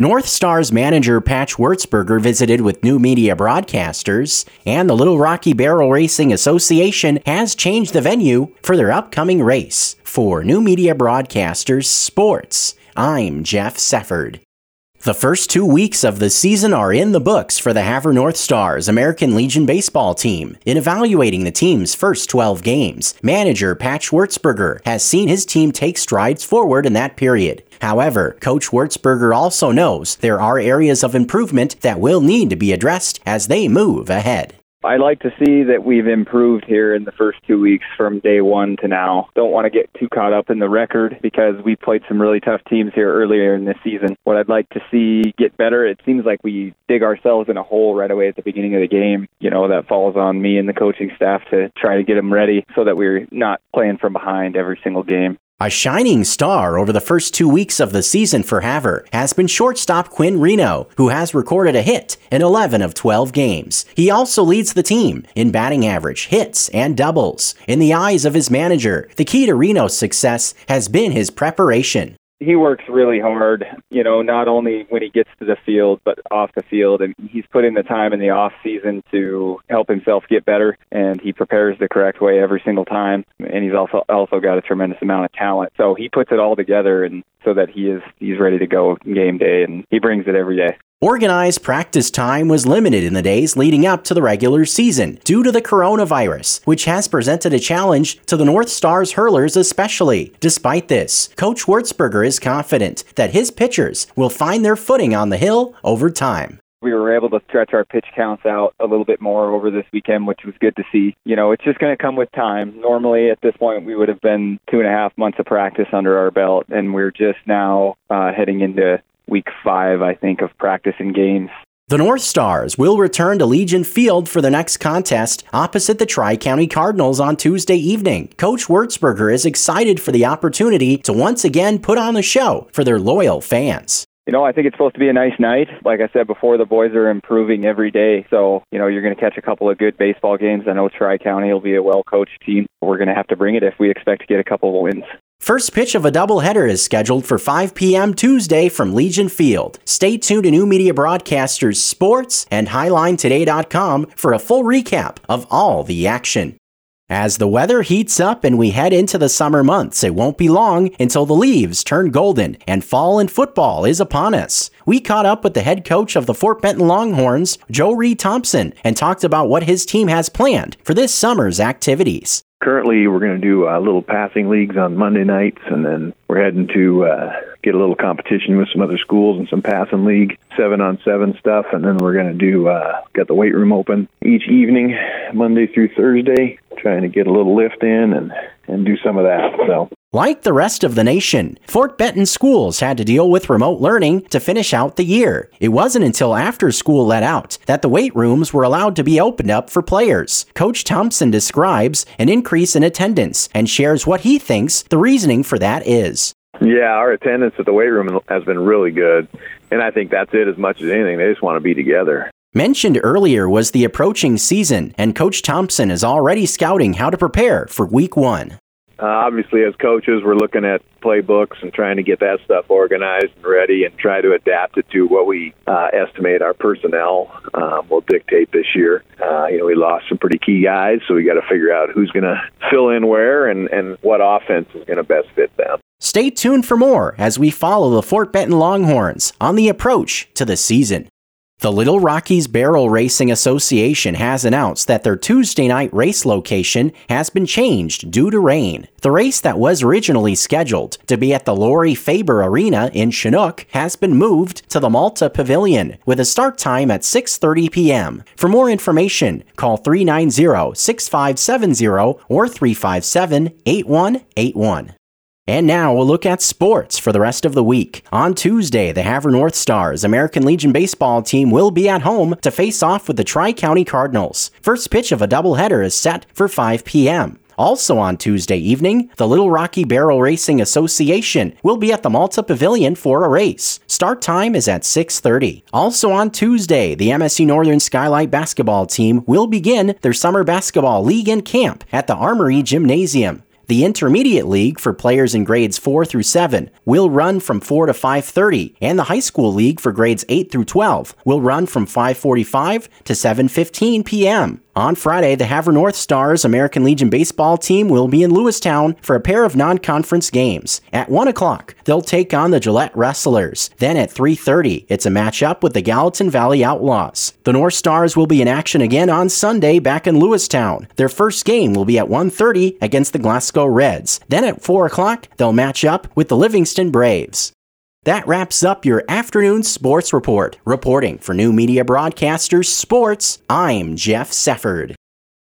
North Stars manager Patch Wurzberger visited with new media broadcasters, and the Little Rocky Barrel Racing Association has changed the venue for their upcoming race. For New Media Broadcasters Sports, I'm Jeff Sefford. The first two weeks of the season are in the books for the Havre North Stars American Legion baseball team. In evaluating the team's first 12 games, manager Pat Wurzberger has seen his team take strides forward in that period. However, Coach Wurzberger also knows there are areas of improvement that will need to be addressed as they move ahead. I like to see that we've improved here in the first two weeks from day one to now. Don't want to get too caught up in the record because we played some really tough teams here earlier in this season. What I'd like to see get better, it seems like we dig ourselves in a hole right away at the beginning of the game. You know, that falls on me and the coaching staff to try to get them ready so that we're not playing from behind every single game. A shining star over the first two weeks of the season for Havre has been shortstop Quinn Reno, who has recorded a hit in 11 of 12 games. He also leads the team in batting average, hits, and doubles. In the eyes of his manager, the key to Reno's success has been his preparation he works really hard, you know, not only when he gets to the field, but off the field. And he's put in the time in the off season to help himself get better, and he prepares the correct way every single time. And he's also also got a tremendous amount of talent. So he puts it all together, and so that he is he's ready to go game day, and he brings it every day. Organized practice time was limited in the days leading up to the regular season due to the coronavirus, which has presented a challenge to the North Stars hurlers especially. Despite this, Coach Wurzberger is confident that his pitchers will find their footing on the hill over time we were able to stretch our pitch counts out a little bit more over this weekend, which was good to see. You know, it's just going to come with time. Normally, at this point, we would have been two and a half months of practice under our belt, and we're just now uh, heading into week five, I think, of practice and games. The North Stars will return to Legion Field for the next contest opposite the Tri County Cardinals on Tuesday evening. Coach Wurzberger is excited for the opportunity to once again put on a show for their loyal fans. You know, I think it's supposed to be a nice night. Like I said before, the boys are improving every day. So, you know, you're going to catch a couple of good baseball games. I know Tri County will be a well coached team. We're going to have to bring it if we expect to get a couple of wins. First pitch of a doubleheader is scheduled for 5 p.m. Tuesday from Legion Field. Stay tuned to New Media Broadcasters Sports and HighlineToday.com for a full recap of all the action. As the weather heats up and we head into the summer months, it won't be long until the leaves turn golden and fall in football is upon us. We caught up with the head coach of the Fort Benton Longhorns, Joe Reed Thompson, and talked about what his team has planned for this summer's activities currently we're going to do uh, little passing leagues on Monday nights, and then we're heading to uh, get a little competition with some other schools and some passing league seven on seven stuff, and then we're going to do uh, get the weight room open each evening, Monday through Thursday, trying to get a little lift in and and do some of that. So like the rest of the nation, Fort Benton schools had to deal with remote learning to finish out the year. It wasn't until after school let out that the weight rooms were allowed to be opened up for players. Coach Thompson describes an increase in attendance and shares what he thinks the reasoning for that is. Yeah, our attendance at the weight room has been really good. And I think that's it as much as anything. They just want to be together. Mentioned earlier was the approaching season, and Coach Thompson is already scouting how to prepare for week one. Uh, obviously, as coaches, we're looking at playbooks and trying to get that stuff organized and ready and try to adapt it to what we uh, estimate our personnel um, will dictate this year. Uh, you know, we lost some pretty key guys, so we got to figure out who's going to fill in where and, and what offense is going to best fit them. Stay tuned for more as we follow the Fort Benton Longhorns on the approach to the season. The Little Rockies Barrel Racing Association has announced that their Tuesday night race location has been changed due to rain. The race that was originally scheduled to be at the Lori Faber Arena in Chinook has been moved to the Malta Pavilion with a start time at 6:30 p.m. For more information, call 390-6570 or 357-8181. And now we'll look at sports for the rest of the week. On Tuesday, the Havre North Stars American Legion baseball team will be at home to face off with the Tri County Cardinals. First pitch of a doubleheader is set for 5 p.m. Also on Tuesday evening, the Little Rocky Barrel Racing Association will be at the Malta Pavilion for a race. Start time is at 6:30. Also on Tuesday, the MSC Northern Skylight basketball team will begin their summer basketball league and camp at the Armory Gymnasium. The Intermediate League for players in grades 4 through 7 will run from 4 to 5:30, and the High School League for grades 8 through 12 will run from 5:45 to 7:15 p.m. On Friday, the Havre North Stars American Legion baseball team will be in Lewistown for a pair of non-conference games. At 1 o'clock, they'll take on the Gillette Wrestlers. Then at 3.30, it's a matchup with the Gallatin Valley Outlaws. The North Stars will be in action again on Sunday back in Lewistown. Their first game will be at 1.30 against the Glasgow Reds. Then at 4 o'clock, they'll match up with the Livingston Braves. That wraps up your afternoon sports report. Reporting for New Media Broadcasters Sports, I'm Jeff Sefford.